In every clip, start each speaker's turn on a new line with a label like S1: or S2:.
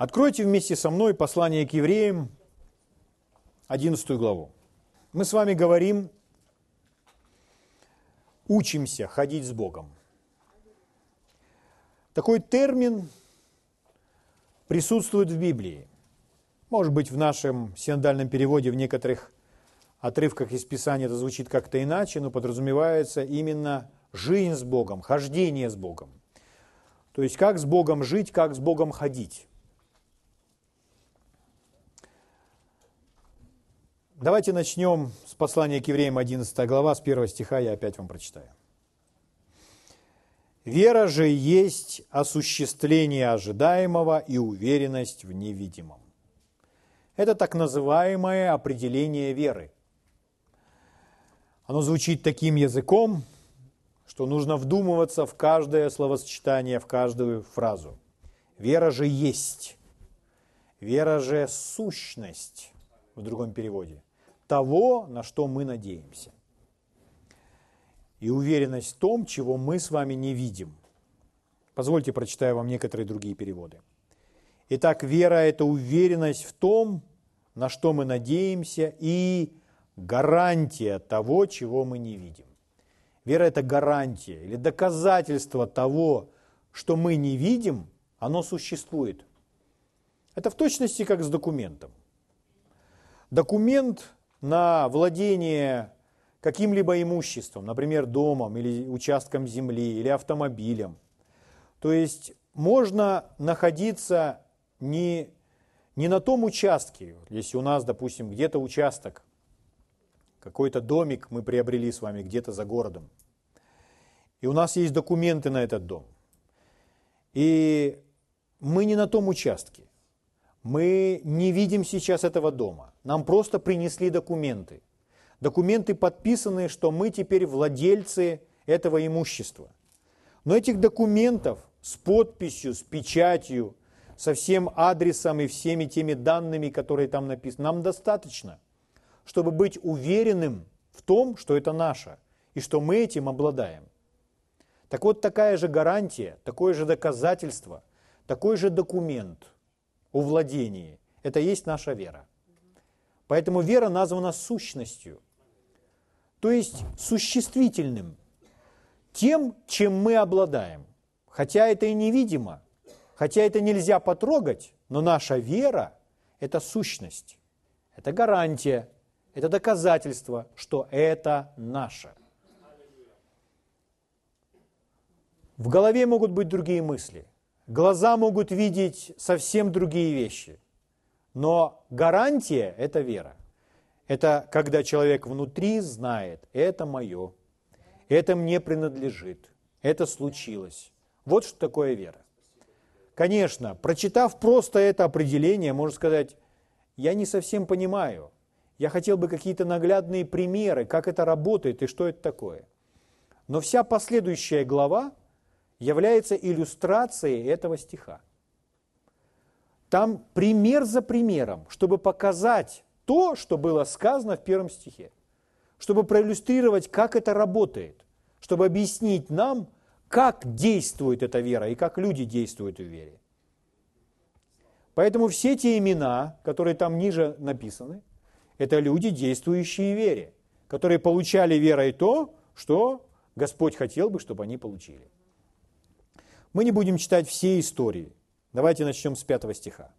S1: Откройте вместе со мной послание к евреям, 11 главу. Мы с вами говорим, учимся ходить с Богом. Такой термин присутствует в Библии. Может быть, в нашем синодальном переводе в некоторых отрывках из Писания это звучит как-то иначе, но подразумевается именно жизнь с Богом, хождение с Богом. То есть как с Богом жить, как с Богом ходить. Давайте начнем с послания к евреям 11 глава, с первого стиха, я опять вам прочитаю. «Вера же есть осуществление ожидаемого и уверенность в невидимом». Это так называемое определение веры. Оно звучит таким языком, что нужно вдумываться в каждое словосочетание, в каждую фразу. Вера же есть. Вера же сущность в другом переводе. Того, на что мы надеемся. И уверенность в том, чего мы с вами не видим. Позвольте прочитаю вам некоторые другие переводы. Итак, вера – это уверенность в том, на что мы надеемся, и гарантия того, чего мы не видим. Вера – это гарантия или доказательство того, что мы не видим, оно существует. Это в точности как с документом. Документ на владение каким-либо имуществом, например, домом или участком земли или автомобилем. То есть можно находиться не, не на том участке, если у нас, допустим, где-то участок, какой-то домик мы приобрели с вами где-то за городом. И у нас есть документы на этот дом. И мы не на том участке. Мы не видим сейчас этого дома. Нам просто принесли документы. Документы подписанные, что мы теперь владельцы этого имущества. Но этих документов с подписью, с печатью, со всем адресом и всеми теми данными, которые там написаны, нам достаточно – чтобы быть уверенным в том, что это наше, и что мы этим обладаем. Так вот, такая же гарантия, такое же доказательство, такой же документ о владении – это есть наша вера. Поэтому вера названа сущностью, то есть существительным, тем, чем мы обладаем. Хотя это и невидимо, хотя это нельзя потрогать, но наша вера – это сущность, это гарантия, это доказательство, что это наше. В голове могут быть другие мысли. Глаза могут видеть совсем другие вещи. Но гарантия – это вера. Это когда человек внутри знает, это мое, это мне принадлежит, это случилось. Вот что такое вера. Конечно, прочитав просто это определение, можно сказать, я не совсем понимаю – я хотел бы какие-то наглядные примеры, как это работает и что это такое. Но вся последующая глава является иллюстрацией этого стиха. Там пример за примером, чтобы показать то, что было сказано в первом стихе, чтобы проиллюстрировать, как это работает, чтобы объяснить нам, как действует эта вера и как люди действуют в вере. Поэтому все те имена, которые там ниже написаны, это люди, действующие в вере, которые получали верой то, что Господь хотел бы, чтобы они получили. Мы не будем читать все истории. Давайте начнем с пятого стиха.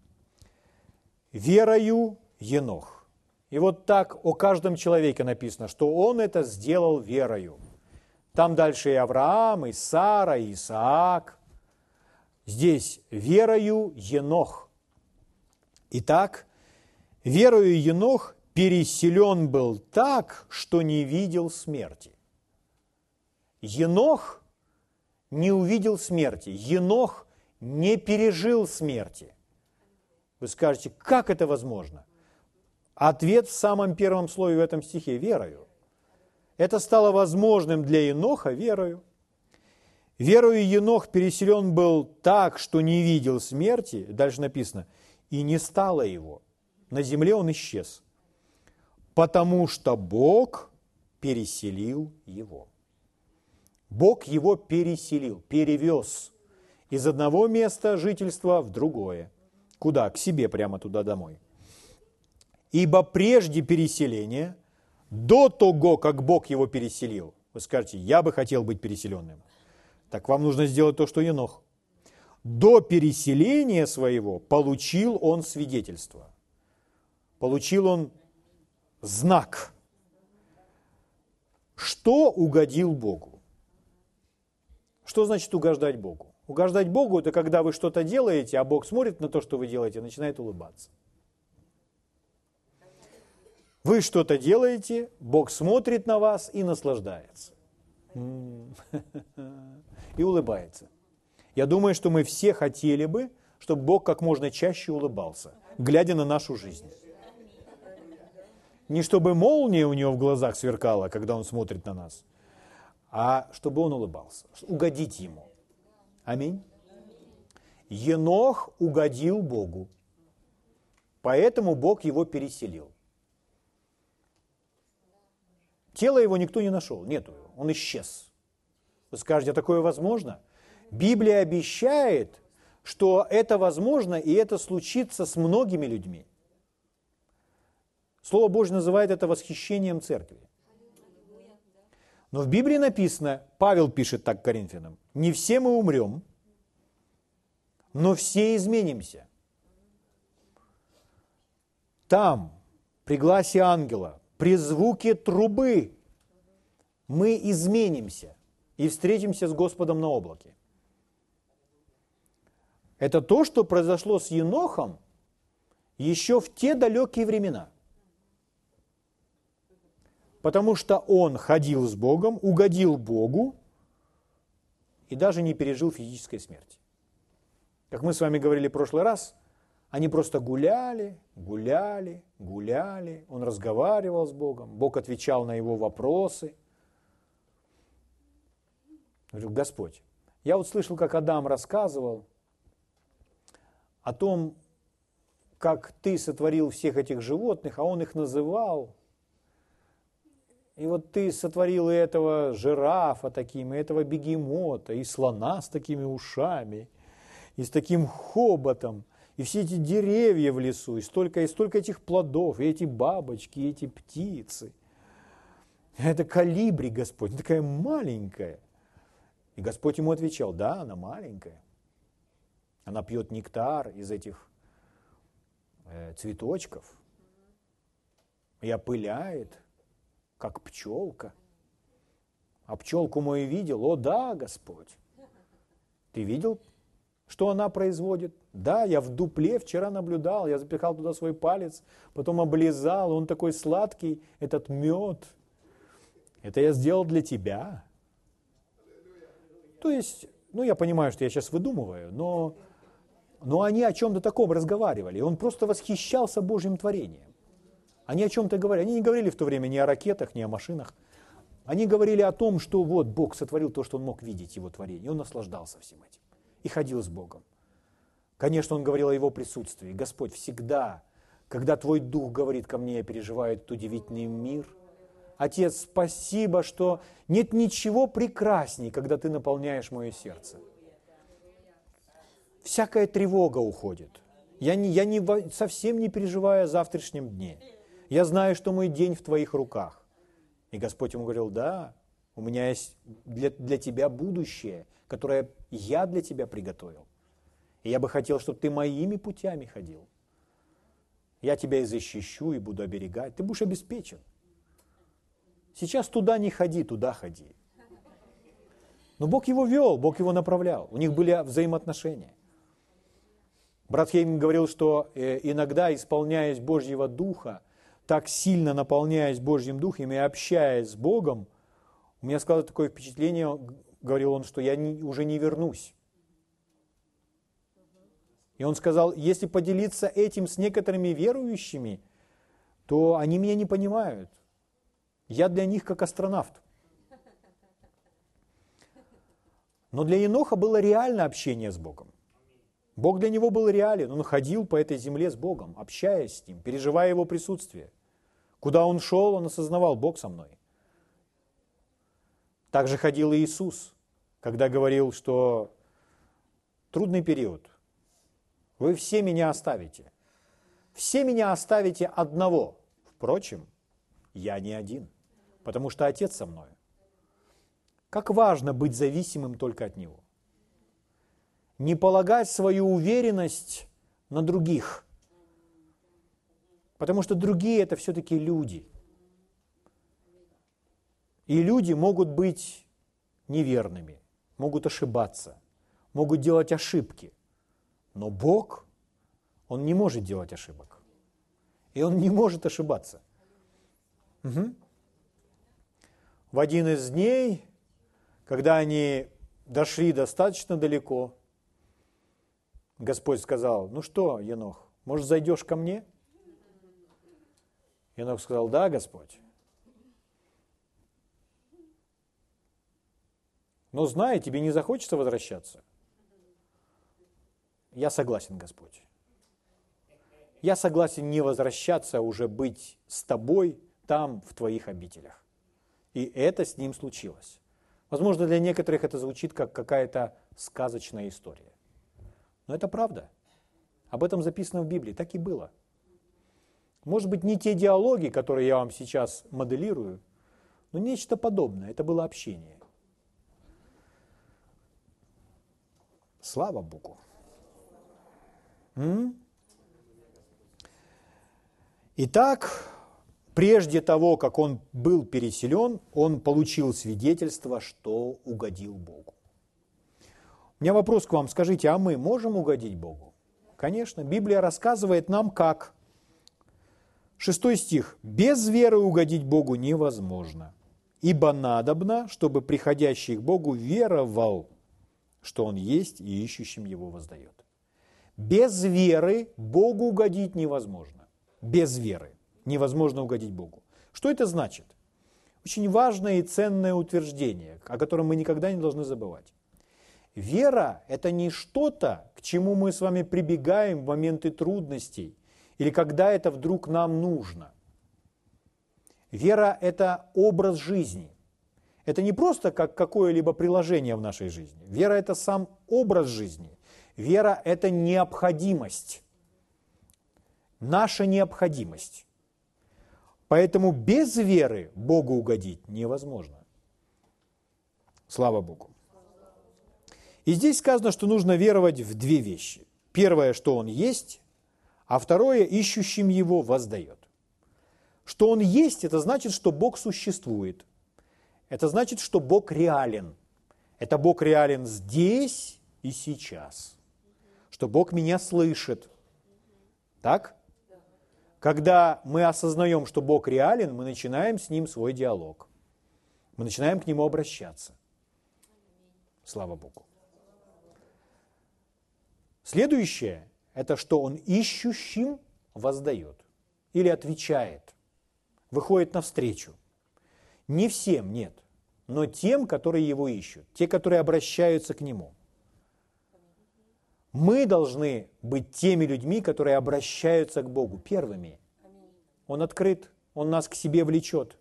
S1: «Верою Енох». И вот так о каждом человеке написано, что он это сделал верою. Там дальше и Авраам, и Сара, и Исаак. Здесь верою Енох. Итак, верою Енох переселен был так, что не видел смерти. Енох не увидел смерти. Енох не пережил смерти. Вы скажете, как это возможно? Ответ в самом первом слове в этом стихе – верою. Это стало возможным для Еноха верою. Верою Енох переселен был так, что не видел смерти, дальше написано, и не стало его. На земле он исчез потому что Бог переселил его. Бог его переселил, перевез из одного места жительства в другое. Куда? К себе прямо туда домой. Ибо прежде переселения, до того, как Бог его переселил, вы скажете, я бы хотел быть переселенным. Так вам нужно сделать то, что Енох. До переселения своего получил он свидетельство. Получил он знак. Что угодил Богу? Что значит угождать Богу? Угождать Богу – это когда вы что-то делаете, а Бог смотрит на то, что вы делаете, и начинает улыбаться. Вы что-то делаете, Бог смотрит на вас и наслаждается. И улыбается. Я думаю, что мы все хотели бы, чтобы Бог как можно чаще улыбался, глядя на нашу жизнь. Не чтобы молния у него в глазах сверкала, когда он смотрит на нас, а чтобы он улыбался, угодить ему. Аминь. Енох угодил Богу, поэтому Бог его переселил. Тело его никто не нашел, нету его, он исчез. Вы скажете, а такое возможно? Библия обещает, что это возможно, и это случится с многими людьми. Слово Божье называет это восхищением церкви. Но в Библии написано, Павел пишет так Коринфянам, не все мы умрем, но все изменимся. Там, при гласе ангела, при звуке трубы, мы изменимся и встретимся с Господом на облаке. Это то, что произошло с Енохом еще в те далекие времена – потому что он ходил с Богом, угодил Богу и даже не пережил физической смерти. Как мы с вами говорили в прошлый раз, они просто гуляли, гуляли, гуляли, он разговаривал с Богом, Бог отвечал на его вопросы. Говорю, Господь, я вот слышал, как Адам рассказывал о том, как ты сотворил всех этих животных, а он их называл и вот ты сотворил и этого жирафа таким, и этого бегемота, и слона с такими ушами, и с таким хоботом, и все эти деревья в лесу, и столько, и столько этих плодов, и эти бабочки, и эти птицы. Это калибри, Господь, такая маленькая. И Господь ему отвечал, да, она маленькая. Она пьет нектар из этих э, цветочков и опыляет как пчелка. А пчелку мою видел? О да, Господь. Ты видел, что она производит? Да, я в дупле вчера наблюдал, я запихал туда свой палец, потом облизал, он такой сладкий, этот мед. Это я сделал для тебя. То есть, ну я понимаю, что я сейчас выдумываю, но, но они о чем-то таком разговаривали. Он просто восхищался Божьим творением. Они о чем-то говорили. Они не говорили в то время ни о ракетах, ни о машинах. Они говорили о том, что вот Бог сотворил то, что он мог видеть, его творение. Он наслаждался всем этим. И ходил с Богом. Конечно, он говорил о его присутствии. Господь, всегда, когда твой дух говорит ко мне, я переживаю этот удивительный мир. Отец, спасибо, что нет ничего прекрасней, когда ты наполняешь мое сердце. Всякая тревога уходит. Я, не, я не, совсем не переживаю о завтрашнем дне. Я знаю, что мой день в твоих руках. И Господь ему говорил, да, у меня есть для, для тебя будущее, которое я для тебя приготовил. И я бы хотел, чтобы ты моими путями ходил. Я тебя и защищу, и буду оберегать. Ты будешь обеспечен. Сейчас туда не ходи, туда ходи. Но Бог его вел, Бог его направлял. У них были взаимоотношения. Брат Хейм говорил, что э, иногда, исполняясь Божьего Духа, так сильно наполняясь Божьим Духом и общаясь с Богом, у меня сказалось такое впечатление, говорил он, что я не, уже не вернусь. И он сказал, если поделиться этим с некоторыми верующими, то они меня не понимают. Я для них как астронавт. Но для Еноха было реально общение с Богом. Бог для него был реален. Он ходил по этой земле с Богом, общаясь с Ним, переживая Его присутствие. Куда он шел, он осознавал, Бог со мной. Также ходил Иисус, когда говорил, что трудный период. Вы все меня оставите. Все меня оставите одного. Впрочем, я не один, потому что Отец со мной. Как важно быть зависимым только от Него. Не полагать свою уверенность на других, потому что другие это все-таки люди. И люди могут быть неверными, могут ошибаться, могут делать ошибки. Но Бог, Он не может делать ошибок. И Он не может ошибаться. Угу. В один из дней когда они дошли достаточно далеко, Господь сказал, ну что, Енох, может, зайдешь ко мне? Енох сказал, да, Господь. Но знай, тебе не захочется возвращаться. Я согласен, Господь. Я согласен не возвращаться, а уже быть с тобой там, в твоих обителях. И это с ним случилось. Возможно, для некоторых это звучит как какая-то сказочная история. Но это правда. Об этом записано в Библии. Так и было. Может быть, не те диалоги, которые я вам сейчас моделирую, но нечто подобное. Это было общение. Слава Богу. М? Итак, прежде того, как он был переселен, он получил свидетельство, что угодил Богу. У меня вопрос к вам. Скажите, а мы можем угодить Богу? Конечно. Библия рассказывает нам, как. Шестой стих. «Без веры угодить Богу невозможно, ибо надобно, чтобы приходящий к Богу веровал, что Он есть и ищущим Его воздает». Без веры Богу угодить невозможно. Без веры невозможно угодить Богу. Что это значит? Очень важное и ценное утверждение, о котором мы никогда не должны забывать. Вера – это не что-то, к чему мы с вами прибегаем в моменты трудностей или когда это вдруг нам нужно. Вера – это образ жизни. Это не просто как какое-либо приложение в нашей жизни. Вера – это сам образ жизни. Вера – это необходимость. Наша необходимость. Поэтому без веры Богу угодить невозможно. Слава Богу. И здесь сказано, что нужно веровать в две вещи. Первое, что Он есть, а второе, ищущим Его воздает. Что Он есть, это значит, что Бог существует. Это значит, что Бог реален. Это Бог реален здесь и сейчас. Что Бог меня слышит. Так? Когда мы осознаем, что Бог реален, мы начинаем с Ним свой диалог. Мы начинаем к Нему обращаться. Слава Богу. Следующее – это что Он ищущим воздает или отвечает, выходит навстречу. Не всем, нет, но тем, которые Его ищут, те, которые обращаются к Нему – мы должны быть теми людьми, которые обращаются к Богу первыми. Он открыт, Он нас к себе влечет.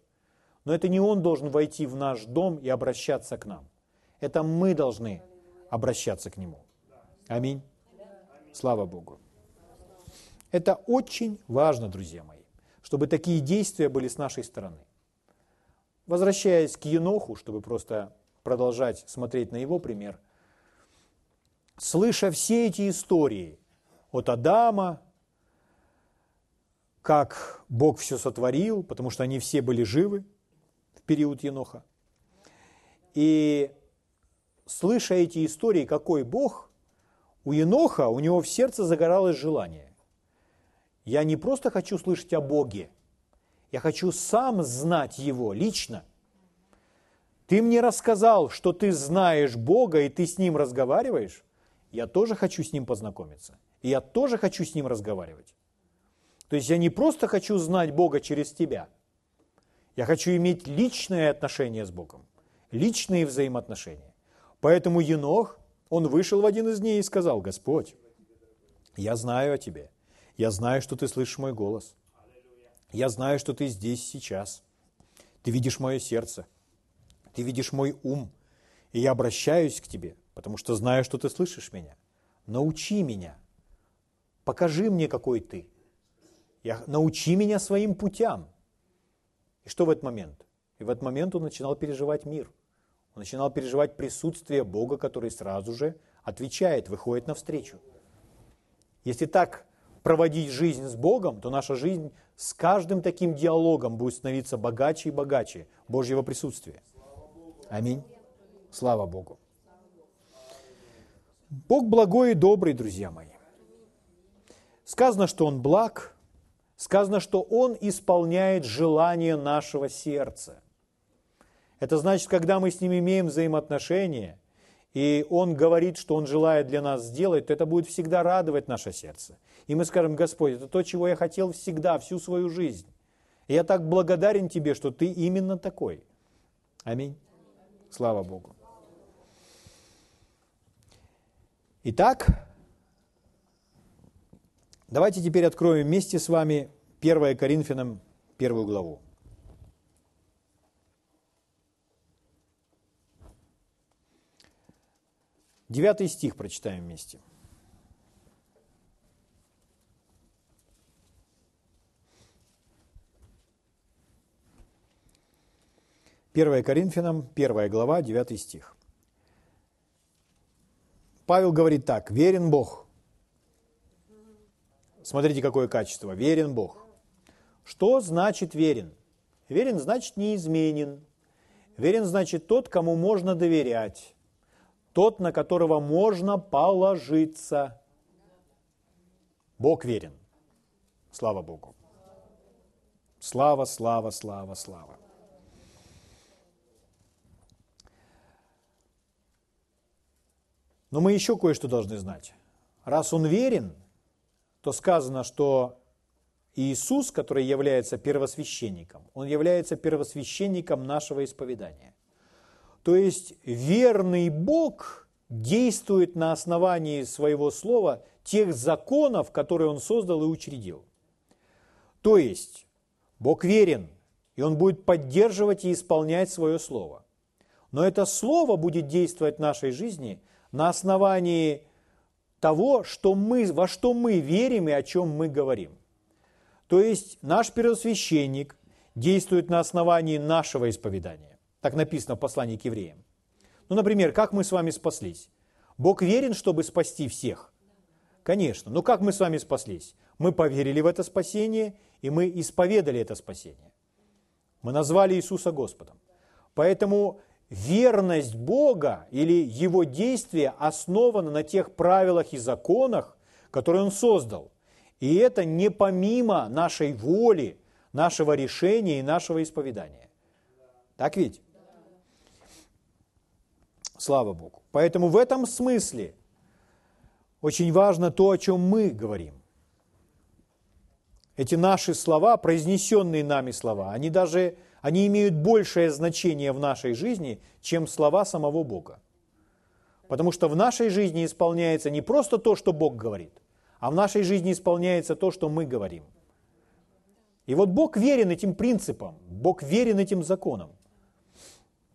S1: Но это не Он должен войти в наш дом и обращаться к нам. Это мы должны обращаться к Нему. Аминь. Слава Богу. Это очень важно, друзья мои, чтобы такие действия были с нашей стороны. Возвращаясь к Еноху, чтобы просто продолжать смотреть на его пример – слыша все эти истории от Адама, как Бог все сотворил, потому что они все были живы в период Еноха. И слыша эти истории, какой Бог, у Еноха, у него в сердце загоралось желание. Я не просто хочу слышать о Боге, я хочу сам знать Его лично. Ты мне рассказал, что ты знаешь Бога, и ты с Ним разговариваешь я тоже хочу с ним познакомиться. И я тоже хочу с ним разговаривать. То есть я не просто хочу знать Бога через тебя. Я хочу иметь личное отношение с Богом. Личные взаимоотношения. Поэтому Енох, он вышел в один из дней и сказал, Господь, я знаю о тебе. Я знаю, что ты слышишь мой голос. Я знаю, что ты здесь сейчас. Ты видишь мое сердце. Ты видишь мой ум. И я обращаюсь к тебе потому что знаю, что ты слышишь меня. Научи меня покажи мне, какой ты. Я, научи меня своим путям. И что в этот момент? И в этот момент он начинал переживать мир. Он начинал переживать присутствие Бога, который сразу же отвечает, выходит навстречу. Если так проводить жизнь с Богом, то наша жизнь с каждым таким диалогом будет становиться богаче и богаче Божьего присутствия. Аминь. Слава Богу. Бог благой и добрый, друзья мои. Сказано, что Он благ, сказано, что Он исполняет желание нашего сердца. Это значит, когда мы с Ним имеем взаимоотношения, и Он говорит, что Он желает для нас сделать, то это будет всегда радовать наше сердце. И мы скажем, Господь, это то, чего я хотел всегда, всю свою жизнь. Я так благодарен Тебе, что Ты именно такой. Аминь. Слава Богу. Итак, давайте теперь откроем вместе с вами 1 Коринфянам, первую главу. Девятый стих прочитаем вместе. Первая Коринфянам, первая глава, девятый стих. Павел говорит так, верен Бог. Смотрите, какое качество. Верен Бог. Что значит верен? Верен значит неизменен. Верен значит тот, кому можно доверять. Тот, на которого можно положиться. Бог верен. Слава Богу. Слава, слава, слава, слава. Но мы еще кое-что должны знать. Раз он верен, то сказано, что Иисус, который является первосвященником, он является первосвященником нашего исповедания. То есть верный Бог действует на основании своего слова тех законов, которые он создал и учредил. То есть Бог верен, и он будет поддерживать и исполнять свое слово. Но это слово будет действовать в нашей жизни на основании того, что мы, во что мы верим и о чем мы говорим. То есть наш первосвященник действует на основании нашего исповедания. Так написано в послании к евреям. Ну, например, как мы с вами спаслись? Бог верен, чтобы спасти всех? Конечно. Но как мы с вами спаслись? Мы поверили в это спасение, и мы исповедали это спасение. Мы назвали Иисуса Господом. Поэтому верность Бога или Его действие основано на тех правилах и законах, которые Он создал. И это не помимо нашей воли, нашего решения и нашего исповедания. Так ведь? Слава Богу. Поэтому в этом смысле очень важно то, о чем мы говорим. Эти наши слова, произнесенные нами слова, они даже они имеют большее значение в нашей жизни, чем слова самого Бога. Потому что в нашей жизни исполняется не просто то, что Бог говорит, а в нашей жизни исполняется то, что мы говорим. И вот Бог верен этим принципам, Бог верен этим законам.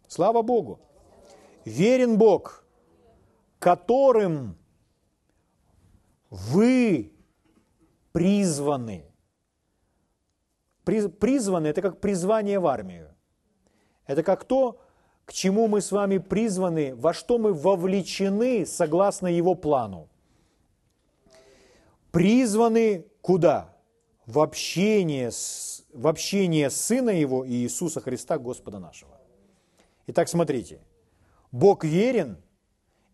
S1: Слава Богу! Верен Бог, которым вы призваны – Призваны – это как призвание в армию. Это как то, к чему мы с вами призваны, во что мы вовлечены согласно Его плану. Призваны куда? В общение, с, в общение Сына Его и Иисуса Христа, Господа нашего. Итак, смотрите. Бог верен,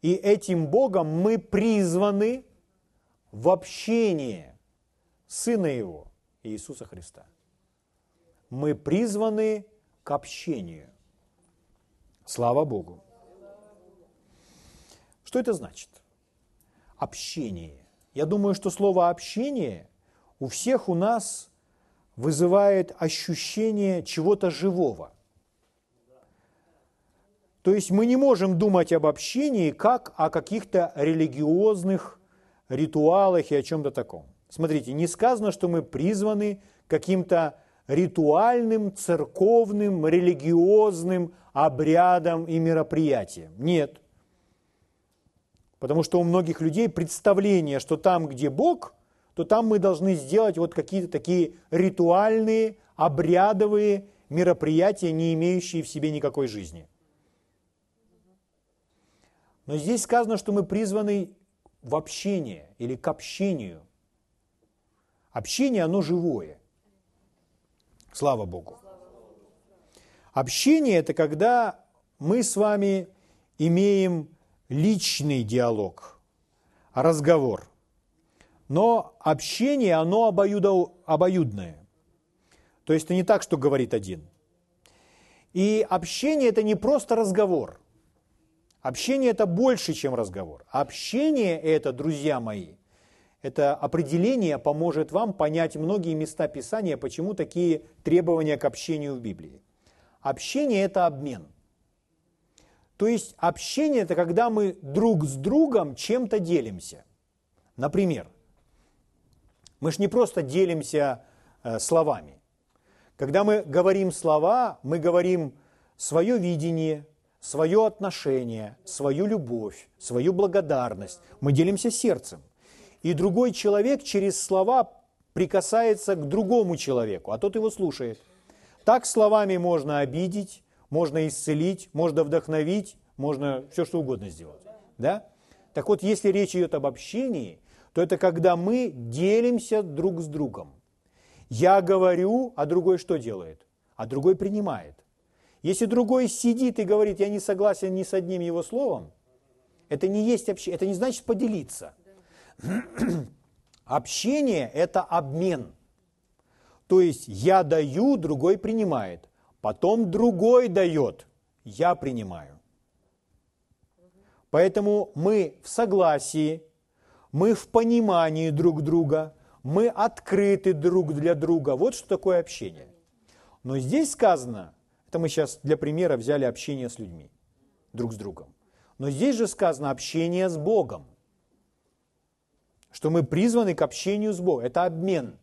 S1: и этим Богом мы призваны в общение Сына Его, Иисуса Христа мы призваны к общению. Слава Богу. Что это значит? Общение. Я думаю, что слово общение у всех у нас вызывает ощущение чего-то живого. То есть мы не можем думать об общении как о каких-то религиозных ритуалах и о чем-то таком. Смотрите, не сказано, что мы призваны каким-то ритуальным, церковным, религиозным обрядом и мероприятием. Нет. Потому что у многих людей представление, что там, где Бог, то там мы должны сделать вот какие-то такие ритуальные, обрядовые мероприятия, не имеющие в себе никакой жизни. Но здесь сказано, что мы призваны в общение или к общению. Общение, оно живое. Слава Богу. Общение – это когда мы с вами имеем личный диалог, разговор. Но общение, оно обоюдо, обоюдное. То есть это не так, что говорит один. И общение – это не просто разговор. Общение – это больше, чем разговор. Общение – это, друзья мои, это определение поможет вам понять многие места Писания, почему такие требования к общению в Библии. Общение – это обмен. То есть общение – это когда мы друг с другом чем-то делимся. Например, мы же не просто делимся э, словами. Когда мы говорим слова, мы говорим свое видение, свое отношение, свою любовь, свою благодарность. Мы делимся сердцем. И другой человек через слова прикасается к другому человеку, а тот его слушает – так словами можно обидеть, можно исцелить, можно вдохновить, можно все что угодно сделать. Да? Так вот, если речь идет об общении, то это когда мы делимся друг с другом. Я говорю, а другой что делает? А другой принимает. Если другой сидит и говорит, я не согласен ни с одним его словом, это не есть общение, это не значит поделиться. Общение – это обмен – то есть я даю, другой принимает. Потом другой дает, я принимаю. Поэтому мы в согласии, мы в понимании друг друга, мы открыты друг для друга. Вот что такое общение. Но здесь сказано, это мы сейчас для примера взяли общение с людьми, друг с другом. Но здесь же сказано общение с Богом. Что мы призваны к общению с Богом. Это обмен.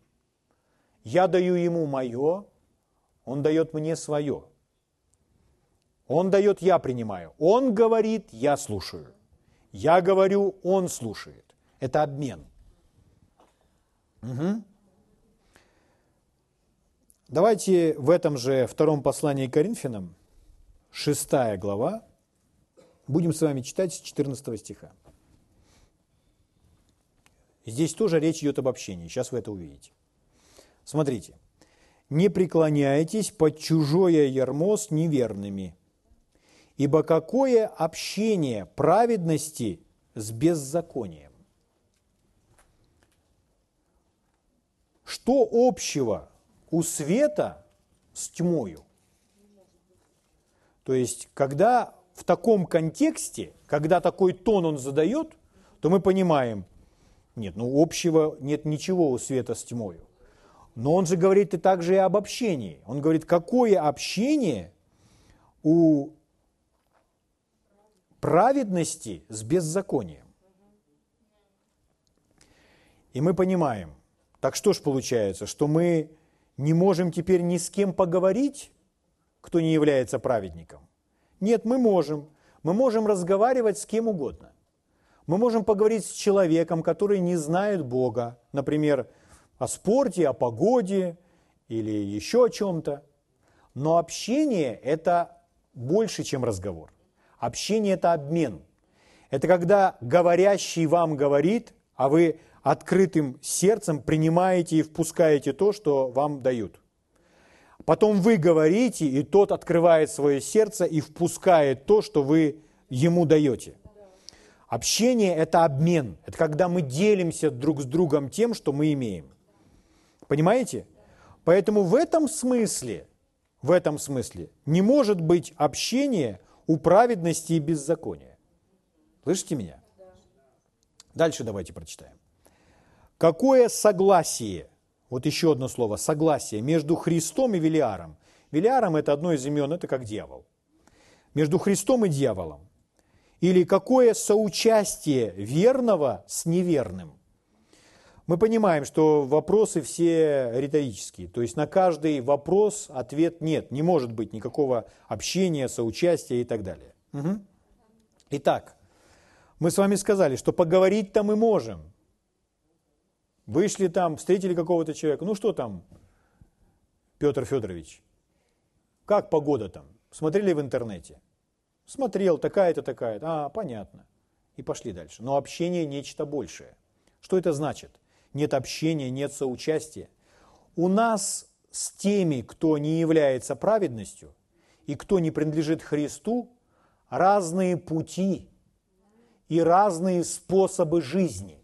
S1: Я даю ему мое, он дает мне свое. Он дает, я принимаю. Он говорит, я слушаю. Я говорю, он слушает. Это обмен. Угу. Давайте в этом же втором послании к Коринфянам, шестая глава, будем с вами читать с 14 стиха. Здесь тоже речь идет об общении. Сейчас вы это увидите. Смотрите. «Не преклоняйтесь под чужое ярмо с неверными, ибо какое общение праведности с беззаконием?» Что общего у света с тьмою? То есть, когда в таком контексте, когда такой тон он задает, то мы понимаем, нет, ну общего нет ничего у света с тьмою. Но он же говорит и также и об общении. Он говорит, какое общение у праведности с беззаконием. И мы понимаем, так что ж получается, что мы не можем теперь ни с кем поговорить, кто не является праведником? Нет, мы можем. Мы можем разговаривать с кем угодно. Мы можем поговорить с человеком, который не знает Бога. Например, о спорте, о погоде или еще о чем-то. Но общение – это больше, чем разговор. Общение – это обмен. Это когда говорящий вам говорит, а вы открытым сердцем принимаете и впускаете то, что вам дают. Потом вы говорите, и тот открывает свое сердце и впускает то, что вы ему даете. Общение – это обмен. Это когда мы делимся друг с другом тем, что мы имеем. Понимаете? Поэтому в этом смысле, в этом смысле не может быть общения у праведности и беззакония. Слышите меня? Дальше давайте прочитаем. Какое согласие, вот еще одно слово, согласие между Христом и Велиаром. Велиаром это одно из имен, это как дьявол. Между Христом и дьяволом. Или какое соучастие верного с неверным. Мы понимаем, что вопросы все риторические. То есть на каждый вопрос ответ нет. Не может быть никакого общения, соучастия и так далее. Угу. Итак, мы с вами сказали, что поговорить-то мы можем. Вышли там, встретили какого-то человека. Ну что там, Петр Федорович? Как погода там? Смотрели в интернете? Смотрел, такая-то, такая-то. А, понятно. И пошли дальше. Но общение нечто большее. Что это значит? Нет общения, нет соучастия. У нас с теми, кто не является праведностью и кто не принадлежит Христу, разные пути и разные способы жизни.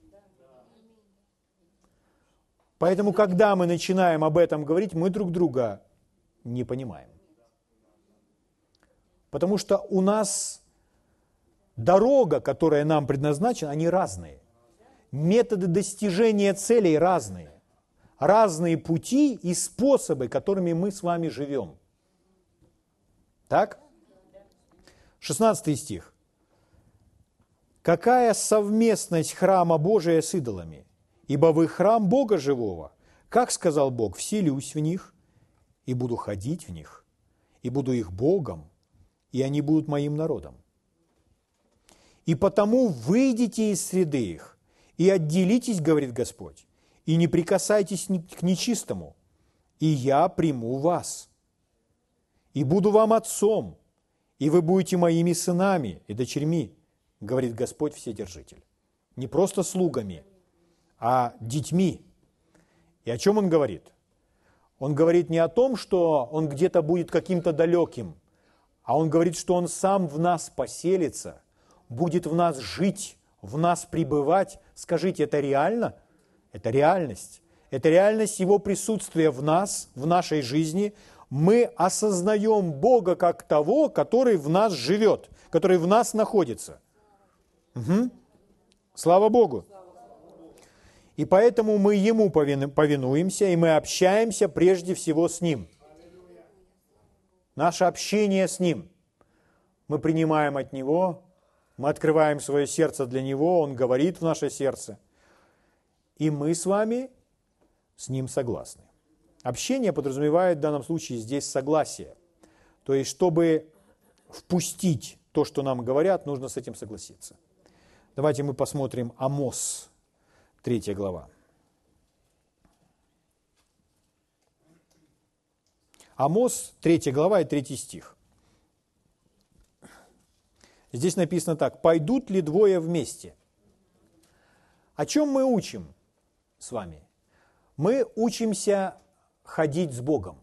S1: Поэтому, когда мы начинаем об этом говорить, мы друг друга не понимаем. Потому что у нас дорога, которая нам предназначена, они разные. Методы достижения целей разные. Разные пути и способы, которыми мы с вами живем. Так? 16 стих. Какая совместность храма Божия с идолами? Ибо вы храм Бога живого. Как сказал Бог, вселюсь в них и буду ходить в них, и буду их Богом, и они будут моим народом. И потому выйдите из среды их, и отделитесь, говорит Господь, и не прикасайтесь к нечистому, и я приму вас, и буду вам отцом, и вы будете моими сынами и дочерьми, говорит Господь Вседержитель. Не просто слугами, а детьми. И о чем он говорит? Он говорит не о том, что он где-то будет каким-то далеким – а он говорит, что он сам в нас поселится, будет в нас жить, в нас пребывать. Скажите, это реально? Это реальность. Это реальность Его присутствия в нас, в нашей жизни. Мы осознаем Бога как того, который в нас живет, который в нас находится. Угу. Слава Богу. И поэтому мы Ему повинуемся, и мы общаемся прежде всего с Ним – наше общение с Ним. Мы принимаем от Него, мы открываем свое сердце для Него, Он говорит в наше сердце. И мы с вами с Ним согласны. Общение подразумевает в данном случае здесь согласие. То есть, чтобы впустить то, что нам говорят, нужно с этим согласиться. Давайте мы посмотрим Амос, третья глава. Амос, 3 глава и 3 стих. Здесь написано так. «Пойдут ли двое вместе?» О чем мы учим с вами? Мы учимся ходить с Богом.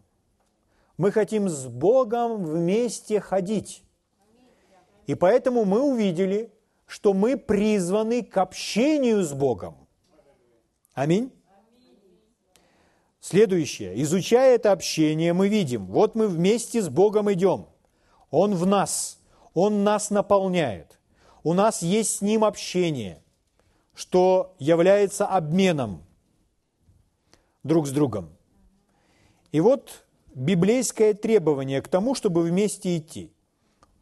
S1: Мы хотим с Богом вместе ходить. И поэтому мы увидели, что мы призваны к общению с Богом. Аминь. Следующее. Изучая это общение, мы видим, вот мы вместе с Богом идем. Он в нас, Он нас наполняет. У нас есть с Ним общение, что является обменом друг с другом. И вот библейское требование к тому, чтобы вместе идти.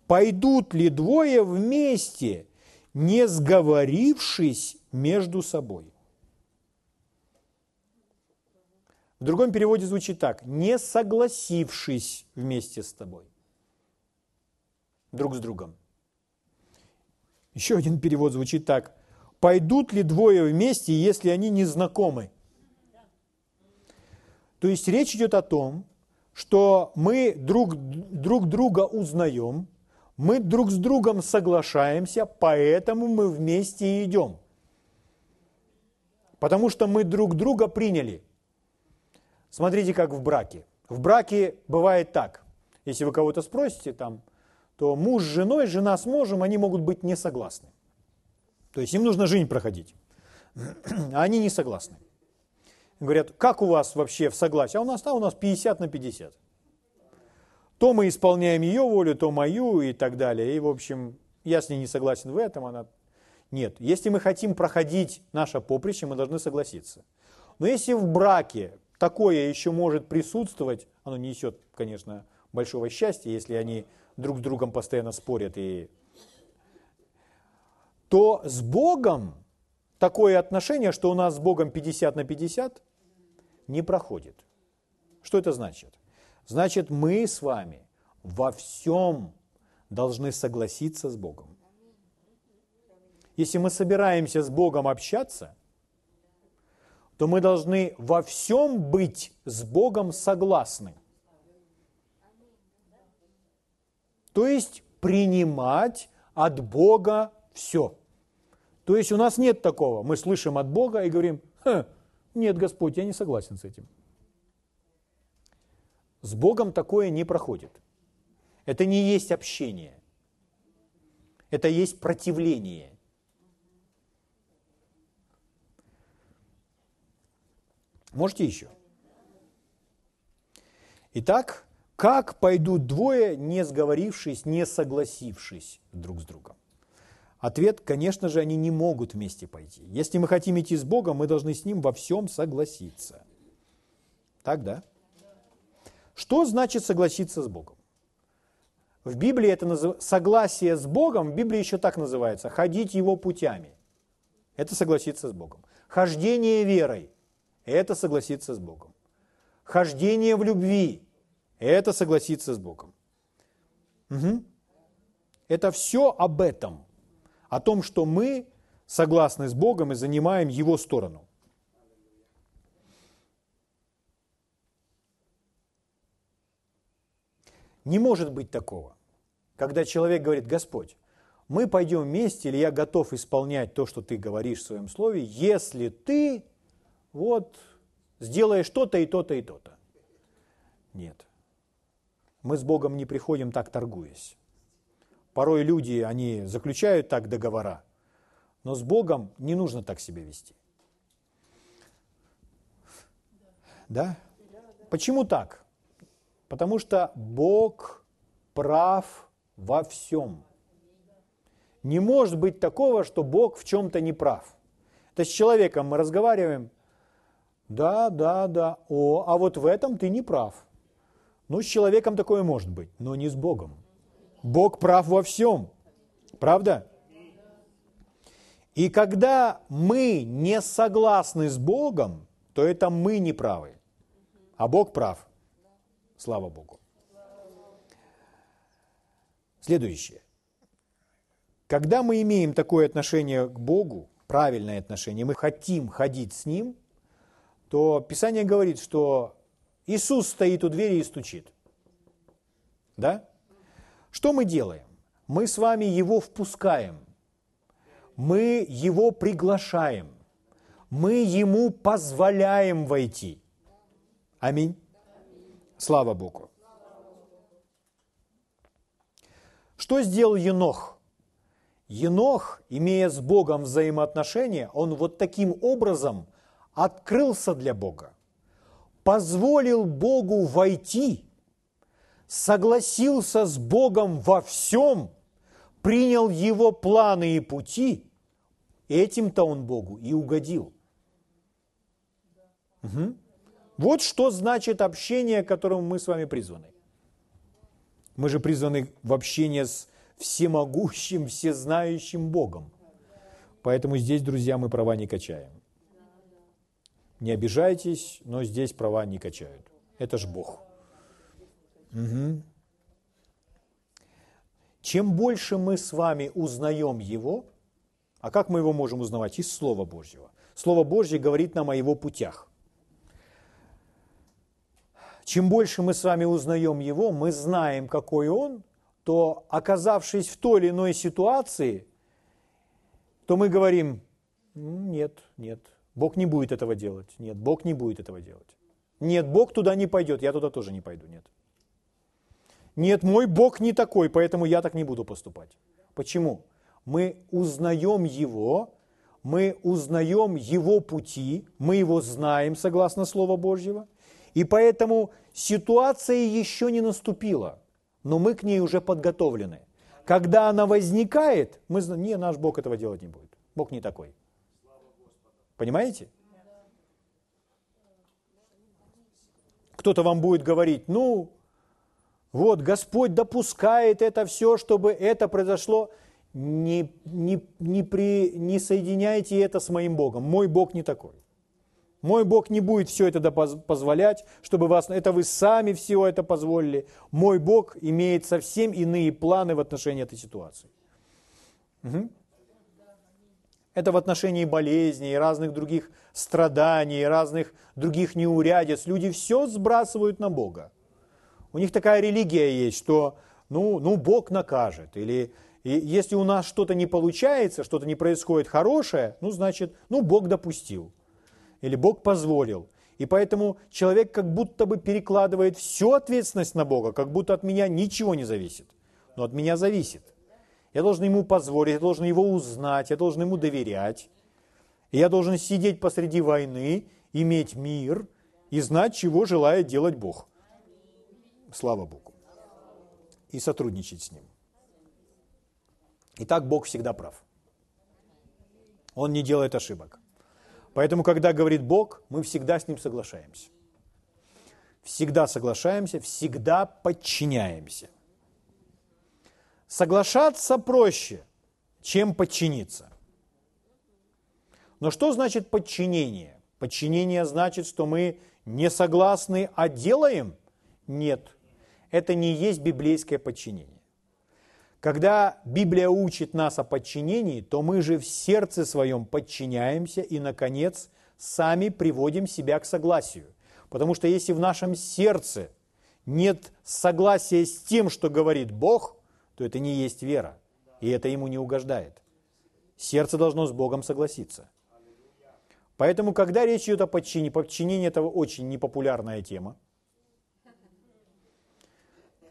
S1: Пойдут ли двое вместе, не сговорившись между собой? В другом переводе звучит так. Не согласившись вместе с тобой. Друг с другом. Еще один перевод звучит так. Пойдут ли двое вместе, если они не знакомы? То есть речь идет о том, что мы друг, друг друга узнаем, мы друг с другом соглашаемся, поэтому мы вместе идем. Потому что мы друг друга приняли – Смотрите, как в браке. В браке бывает так. Если вы кого-то спросите, там, то муж с женой, жена с мужем, они могут быть не согласны. То есть им нужно жизнь проходить. А они не согласны. Говорят, как у вас вообще в согласии? А у нас, а у нас 50 на 50. То мы исполняем ее волю, то мою и так далее. И, в общем, я с ней не согласен в этом, она... Нет, если мы хотим проходить наше поприще, мы должны согласиться. Но если в браке такое еще может присутствовать, оно не несет, конечно, большого счастья, если они друг с другом постоянно спорят, и... то с Богом такое отношение, что у нас с Богом 50 на 50, не проходит. Что это значит? Значит, мы с вами во всем должны согласиться с Богом. Если мы собираемся с Богом общаться, то мы должны во всем быть с Богом согласны. То есть принимать от Бога все. То есть у нас нет такого. Мы слышим от Бога и говорим, нет, Господь, я не согласен с этим. С Богом такое не проходит. Это не есть общение. Это есть противление. Можете еще? Итак, как пойдут двое, не сговорившись, не согласившись друг с другом? Ответ, конечно же, они не могут вместе пойти. Если мы хотим идти с Богом, мы должны с Ним во всем согласиться. Так, да? Что значит согласиться с Богом? В Библии это назыв... согласие с Богом, в Библии еще так называется, ходить Его путями. Это согласиться с Богом. Хождение верой – это согласиться с Богом. Хождение в любви – это согласиться с Богом. Угу. Это все об этом, о том, что мы согласны с Богом и занимаем Его сторону. Не может быть такого, когда человек говорит, Господь, мы пойдем вместе, или я готов исполнять то, что ты говоришь в своем слове, если ты вот сделаешь то-то и то-то и то-то. Нет. Мы с Богом не приходим так торгуясь. Порой люди, они заключают так договора, но с Богом не нужно так себя вести. Да? Почему так? Потому что Бог прав во всем. Не может быть такого, что Бог в чем-то не прав. Это с человеком мы разговариваем, да, да, да, о, а вот в этом ты не прав. Ну, с человеком такое может быть, но не с Богом. Бог прав во всем. Правда? И когда мы не согласны с Богом, то это мы не правы, а Бог прав. Слава Богу. Следующее. Когда мы имеем такое отношение к Богу, правильное отношение, мы хотим ходить с Ним, то Писание говорит, что Иисус стоит у двери и стучит. Да? Что мы делаем? Мы с вами Его впускаем. Мы Его приглашаем. Мы Ему позволяем войти. Аминь. Слава Богу. Что сделал Енох? Енох, имея с Богом взаимоотношения, он вот таким образом открылся для Бога, позволил Богу войти, согласился с Богом во всем, принял Его планы и пути, этим-то он Богу и угодил. Угу. Вот что значит общение, к которому мы с вами призваны. Мы же призваны в общение с всемогущим, всезнающим Богом. Поэтому здесь, друзья, мы права не качаем. Не обижайтесь, но здесь права не качают. Это ж Бог. Угу. Чем больше мы с вами узнаем Его, а как мы Его можем узнавать? Из Слова Божьего. Слово Божье говорит нам о Его путях. Чем больше мы с вами узнаем Его, мы знаем, какой Он, то оказавшись в той или иной ситуации, то мы говорим, нет, нет, Бог не будет этого делать. Нет, Бог не будет этого делать. Нет, Бог туда не пойдет, я туда тоже не пойду, нет. Нет, мой Бог не такой, поэтому я так не буду поступать. Почему? Мы узнаем Его, мы узнаем Его пути, мы Его знаем согласно Слова Божьего – и поэтому ситуация еще не наступила, но мы к ней уже подготовлены. Когда она возникает, мы знаем, не, наш Бог этого делать не будет. Бог не такой. Понимаете? Кто-то вам будет говорить, ну, вот Господь допускает это все, чтобы это произошло. Не, не, не, при, не соединяйте это с моим Богом. Мой Бог не такой. Мой Бог не будет все это позволять, чтобы вас... Это вы сами всего это позволили. Мой Бог имеет совсем иные планы в отношении этой ситуации. Угу. Это в отношении болезней, разных других страданий, разных других неурядиц. Люди все сбрасывают на Бога. У них такая религия есть, что ну, ну Бог накажет. Или и если у нас что-то не получается, что-то не происходит хорошее, ну значит, ну Бог допустил. Или Бог позволил. И поэтому человек как будто бы перекладывает всю ответственность на Бога, как будто от меня ничего не зависит. Но от меня зависит. Я должен ему позволить, я должен его узнать, я должен ему доверять. И я должен сидеть посреди войны, иметь мир и знать, чего желает делать Бог. Слава Богу. И сотрудничать с Ним. Итак, Бог всегда прав. Он не делает ошибок. Поэтому, когда говорит Бог, мы всегда с Ним соглашаемся. Всегда соглашаемся, всегда подчиняемся. Соглашаться проще, чем подчиниться. Но что значит подчинение? Подчинение значит, что мы не согласны, а делаем? Нет. Это не есть библейское подчинение. Когда Библия учит нас о подчинении, то мы же в сердце своем подчиняемся и, наконец, сами приводим себя к согласию. Потому что если в нашем сердце нет согласия с тем, что говорит Бог, то это не есть вера, и это ему не угождает. Сердце должно с Богом согласиться. Поэтому, когда речь идет о подчинении, подчинение – это очень непопулярная тема.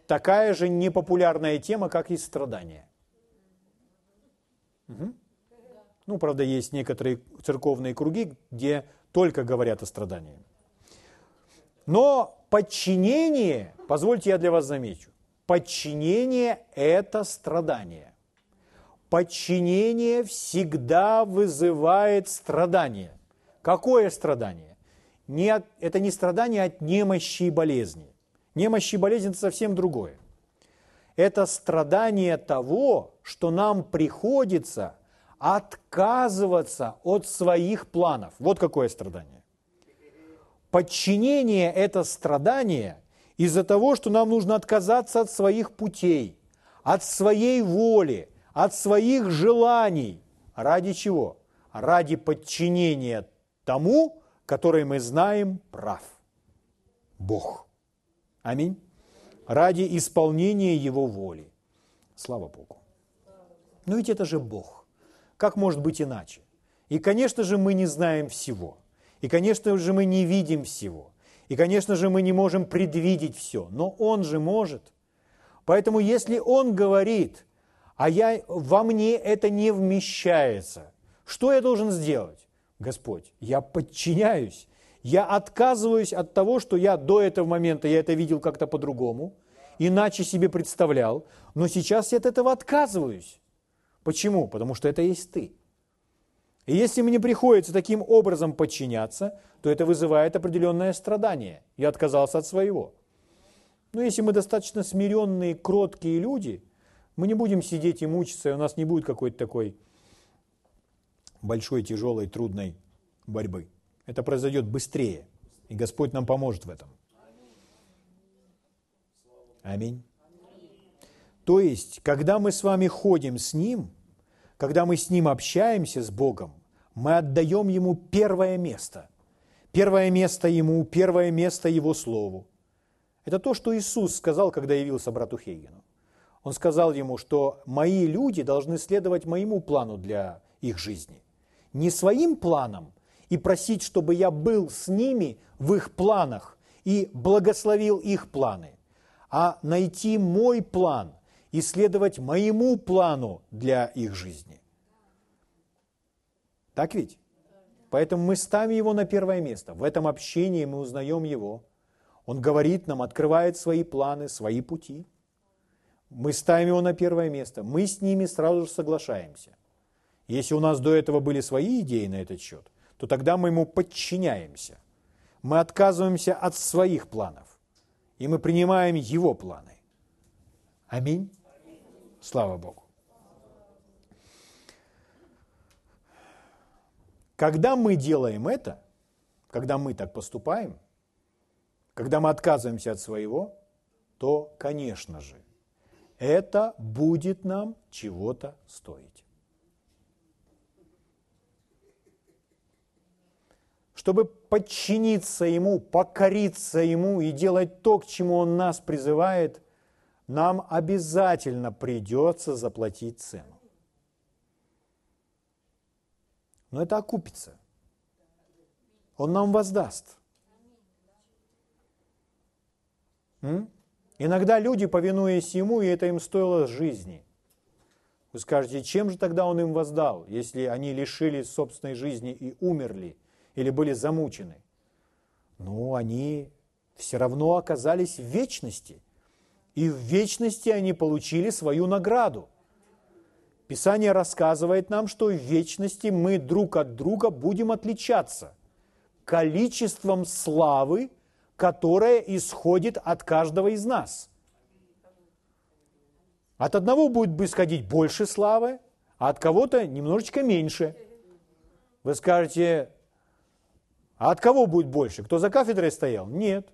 S1: Такая же непопулярная тема, как и страдания. Угу. Ну, правда, есть некоторые церковные круги, где только говорят о страдании. Но подчинение, позвольте я для вас замечу, Подчинение – это страдание. Подчинение всегда вызывает страдание. Какое страдание? Не это не страдание от немощи и болезни. Немощи и болезнь – это совсем другое. Это страдание того, что нам приходится отказываться от своих планов. Вот какое страдание. Подчинение – это страдание – из-за того, что нам нужно отказаться от своих путей, от своей воли, от своих желаний. Ради чего? Ради подчинения тому, который мы знаем прав. Бог. Аминь. Ради исполнения Его воли. Слава Богу. Но ведь это же Бог. Как может быть иначе? И, конечно же, мы не знаем всего. И, конечно же, мы не видим всего. И, конечно же, мы не можем предвидеть все, но Он же может. Поэтому, если Он говорит, а я, во мне это не вмещается, что я должен сделать? Господь, я подчиняюсь, я отказываюсь от того, что я до этого момента, я это видел как-то по-другому, иначе себе представлял, но сейчас я от этого отказываюсь. Почему? Потому что это есть ты. И если мне приходится таким образом подчиняться, то это вызывает определенное страдание. Я отказался от своего. Но если мы достаточно смиренные, кроткие люди, мы не будем сидеть и мучиться, и у нас не будет какой-то такой большой, тяжелой, трудной борьбы. Это произойдет быстрее, и Господь нам поможет в этом. Аминь. То есть, когда мы с вами ходим с Ним, когда мы с Ним общаемся, с Богом, мы отдаем Ему первое место. Первое место Ему, первое место Его Слову. Это то, что Иисус сказал, когда явился брату Хейгену. Он сказал ему, что мои люди должны следовать моему плану для их жизни. Не своим планам и просить, чтобы я был с ними в их планах и благословил их планы, а найти мой план и следовать моему плану для их жизни. Так ведь? Поэтому мы ставим его на первое место. В этом общении мы узнаем его. Он говорит нам, открывает свои планы, свои пути. Мы ставим его на первое место. Мы с ними сразу же соглашаемся. Если у нас до этого были свои идеи на этот счет, то тогда мы ему подчиняемся. Мы отказываемся от своих планов. И мы принимаем его планы. Аминь. Слава Богу. Когда мы делаем это, когда мы так поступаем, когда мы отказываемся от своего, то, конечно же, это будет нам чего-то стоить. чтобы подчиниться Ему, покориться Ему и делать то, к чему Он нас призывает, нам обязательно придется заплатить цену. Но это окупится. Он нам воздаст. М? Иногда люди, повинуясь Ему, и это им стоило жизни. Вы скажете, чем же тогда Он им воздал, если они лишились собственной жизни и умерли – или были замучены. Но они все равно оказались в вечности. И в вечности они получили свою награду. Писание рассказывает нам, что в вечности мы друг от друга будем отличаться количеством славы, которая исходит от каждого из нас. От одного будет исходить больше славы, а от кого-то немножечко меньше. Вы скажете, а от кого будет больше? Кто за кафедрой стоял? Нет.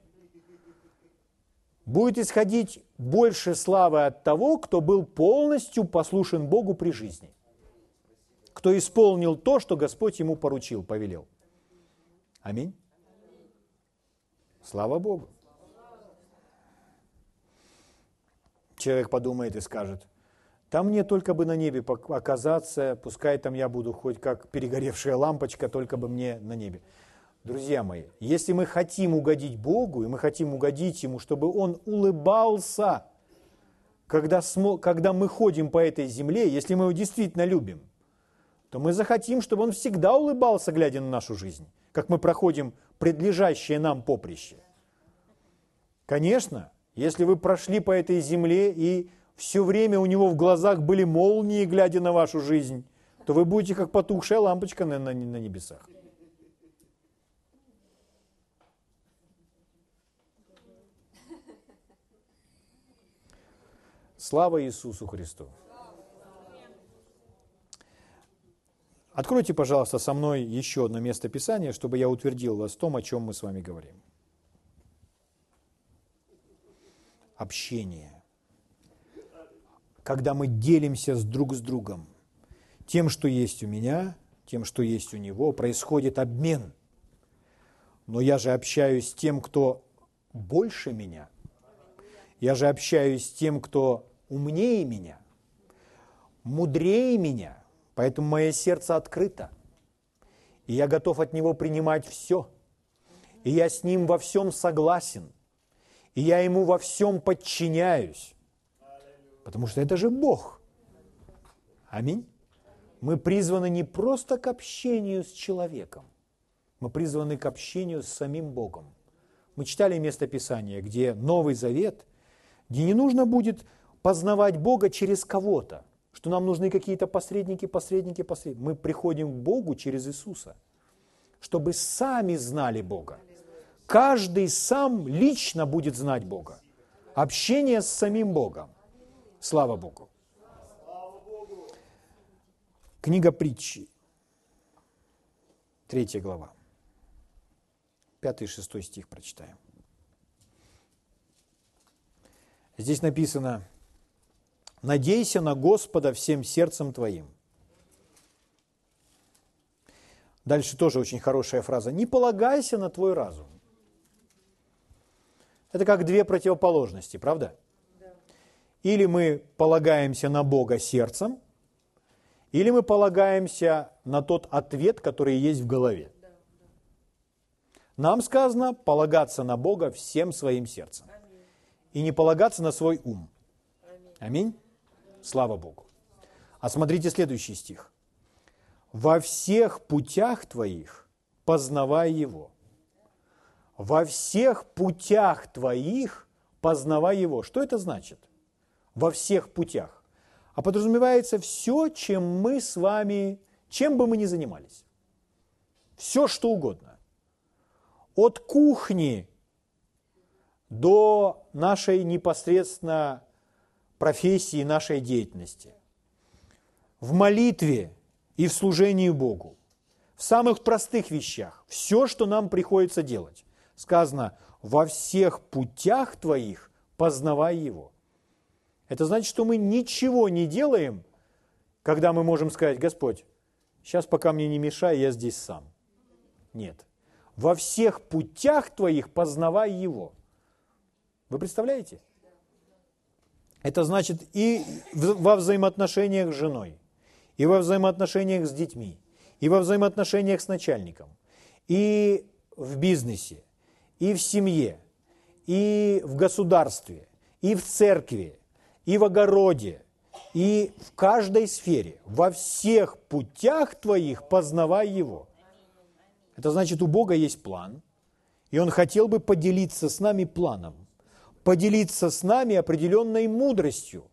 S1: Будет исходить больше славы от того, кто был полностью послушен Богу при жизни. Кто исполнил то, что Господь ему поручил, повелел. Аминь. Слава Богу. Человек подумает и скажет, там мне только бы на небе оказаться, пускай там я буду хоть как перегоревшая лампочка, только бы мне на небе. Друзья мои, если мы хотим угодить Богу, и мы хотим угодить Ему, чтобы Он улыбался, когда, когда мы ходим по этой земле, если мы Его действительно любим, то мы захотим, чтобы Он всегда улыбался, глядя на нашу жизнь, как мы проходим предлежащее нам поприще. Конечно, если вы прошли по этой земле и все время у него в глазах были молнии, глядя на вашу жизнь, то вы будете как потухшая лампочка на, на, на небесах. Слава Иисусу Христу! Откройте, пожалуйста, со мной еще одно место Писания, чтобы я утвердил вас в том, о чем мы с вами говорим. Общение. Когда мы делимся с друг с другом тем, что есть у меня, тем, что есть у него, происходит обмен. Но я же общаюсь с тем, кто больше меня. Я же общаюсь с тем, кто умнее меня, мудрее меня, поэтому мое сердце открыто. И я готов от него принимать все. И я с ним во всем согласен. И я ему во всем подчиняюсь. Потому что это же Бог. Аминь. Мы призваны не просто к общению с человеком. Мы призваны к общению с самим Богом. Мы читали место Писания, где Новый Завет, где не нужно будет познавать Бога через кого-то, что нам нужны какие-то посредники, посредники, посредники. Мы приходим к Богу через Иисуса, чтобы сами знали Бога. Каждый сам лично будет знать Бога. Общение с самим Богом. Слава Богу. Книга притчи. Третья глава. Пятый и шестой стих прочитаем. Здесь написано, Надейся на Господа всем сердцем твоим. Дальше тоже очень хорошая фраза. Не полагайся на твой разум. Это как две противоположности, правда? Или мы полагаемся на Бога сердцем, или мы полагаемся на тот ответ, который есть в голове. Нам сказано полагаться на Бога всем своим сердцем. И не полагаться на свой ум. Аминь. Слава Богу. А смотрите следующий стих. «Во всех путях твоих познавай Его». Во всех путях твоих познавай Его. Что это значит? Во всех путях. А подразумевается все, чем мы с вами, чем бы мы ни занимались. Все, что угодно. От кухни до нашей непосредственно профессии нашей деятельности, в молитве и в служении Богу, в самых простых вещах, все, что нам приходится делать. Сказано, во всех путях твоих познавай Его. Это значит, что мы ничего не делаем, когда мы можем сказать, Господь, сейчас пока мне не мешай, я здесь сам. Нет. во всех путях твоих познавай Его. Вы представляете? Это значит и во взаимоотношениях с женой, и во взаимоотношениях с детьми, и во взаимоотношениях с начальником, и в бизнесе, и в семье, и в государстве, и в церкви, и в огороде, и в каждой сфере, во всех путях твоих познавай Его. Это значит, у Бога есть план, и Он хотел бы поделиться с нами планом, поделиться с нами определенной мудростью,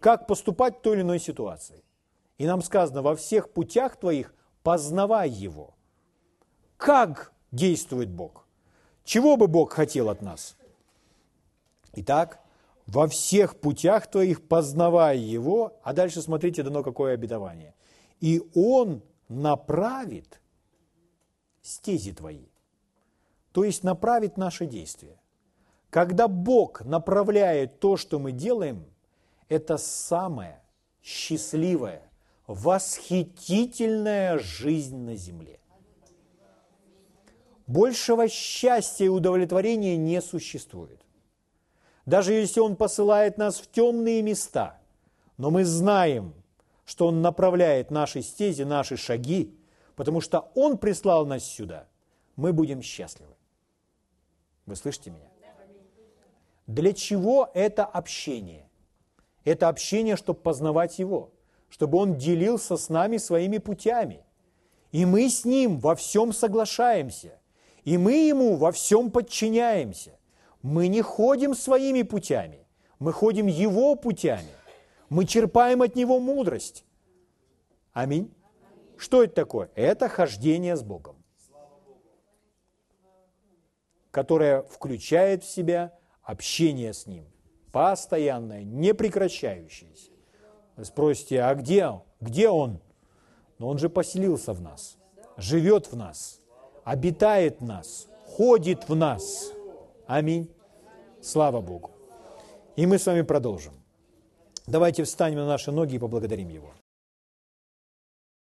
S1: как поступать в той или иной ситуации. И нам сказано, во всех путях твоих познавай Его. Как действует Бог? Чего бы Бог хотел от нас? Итак, во всех путях твоих познавай Его, а дальше смотрите, дано какое обетование. И Он направит стези твои, то есть направит наши действия. Когда Бог направляет то, что мы делаем, это самая счастливая, восхитительная жизнь на земле. Большего счастья и удовлетворения не существует. Даже если Он посылает нас в темные места, но мы знаем, что Он направляет наши стези, наши шаги, потому что Он прислал нас сюда, мы будем счастливы. Вы слышите меня? Для чего это общение? Это общение, чтобы познавать Его, чтобы Он делился с нами своими путями. И мы с Ним во всем соглашаемся, и мы Ему во всем подчиняемся. Мы не ходим своими путями, мы ходим Его путями. Мы черпаем от Него мудрость. Аминь. Что это такое? Это хождение с Богом, которое включает в себя общение с Ним, постоянное, непрекращающееся. Вы спросите, а где? Где Он? Но Он же поселился в нас, живет в нас, обитает в нас, ходит в нас. Аминь. Слава Богу. И мы с вами продолжим. Давайте встанем на наши ноги и поблагодарим Его.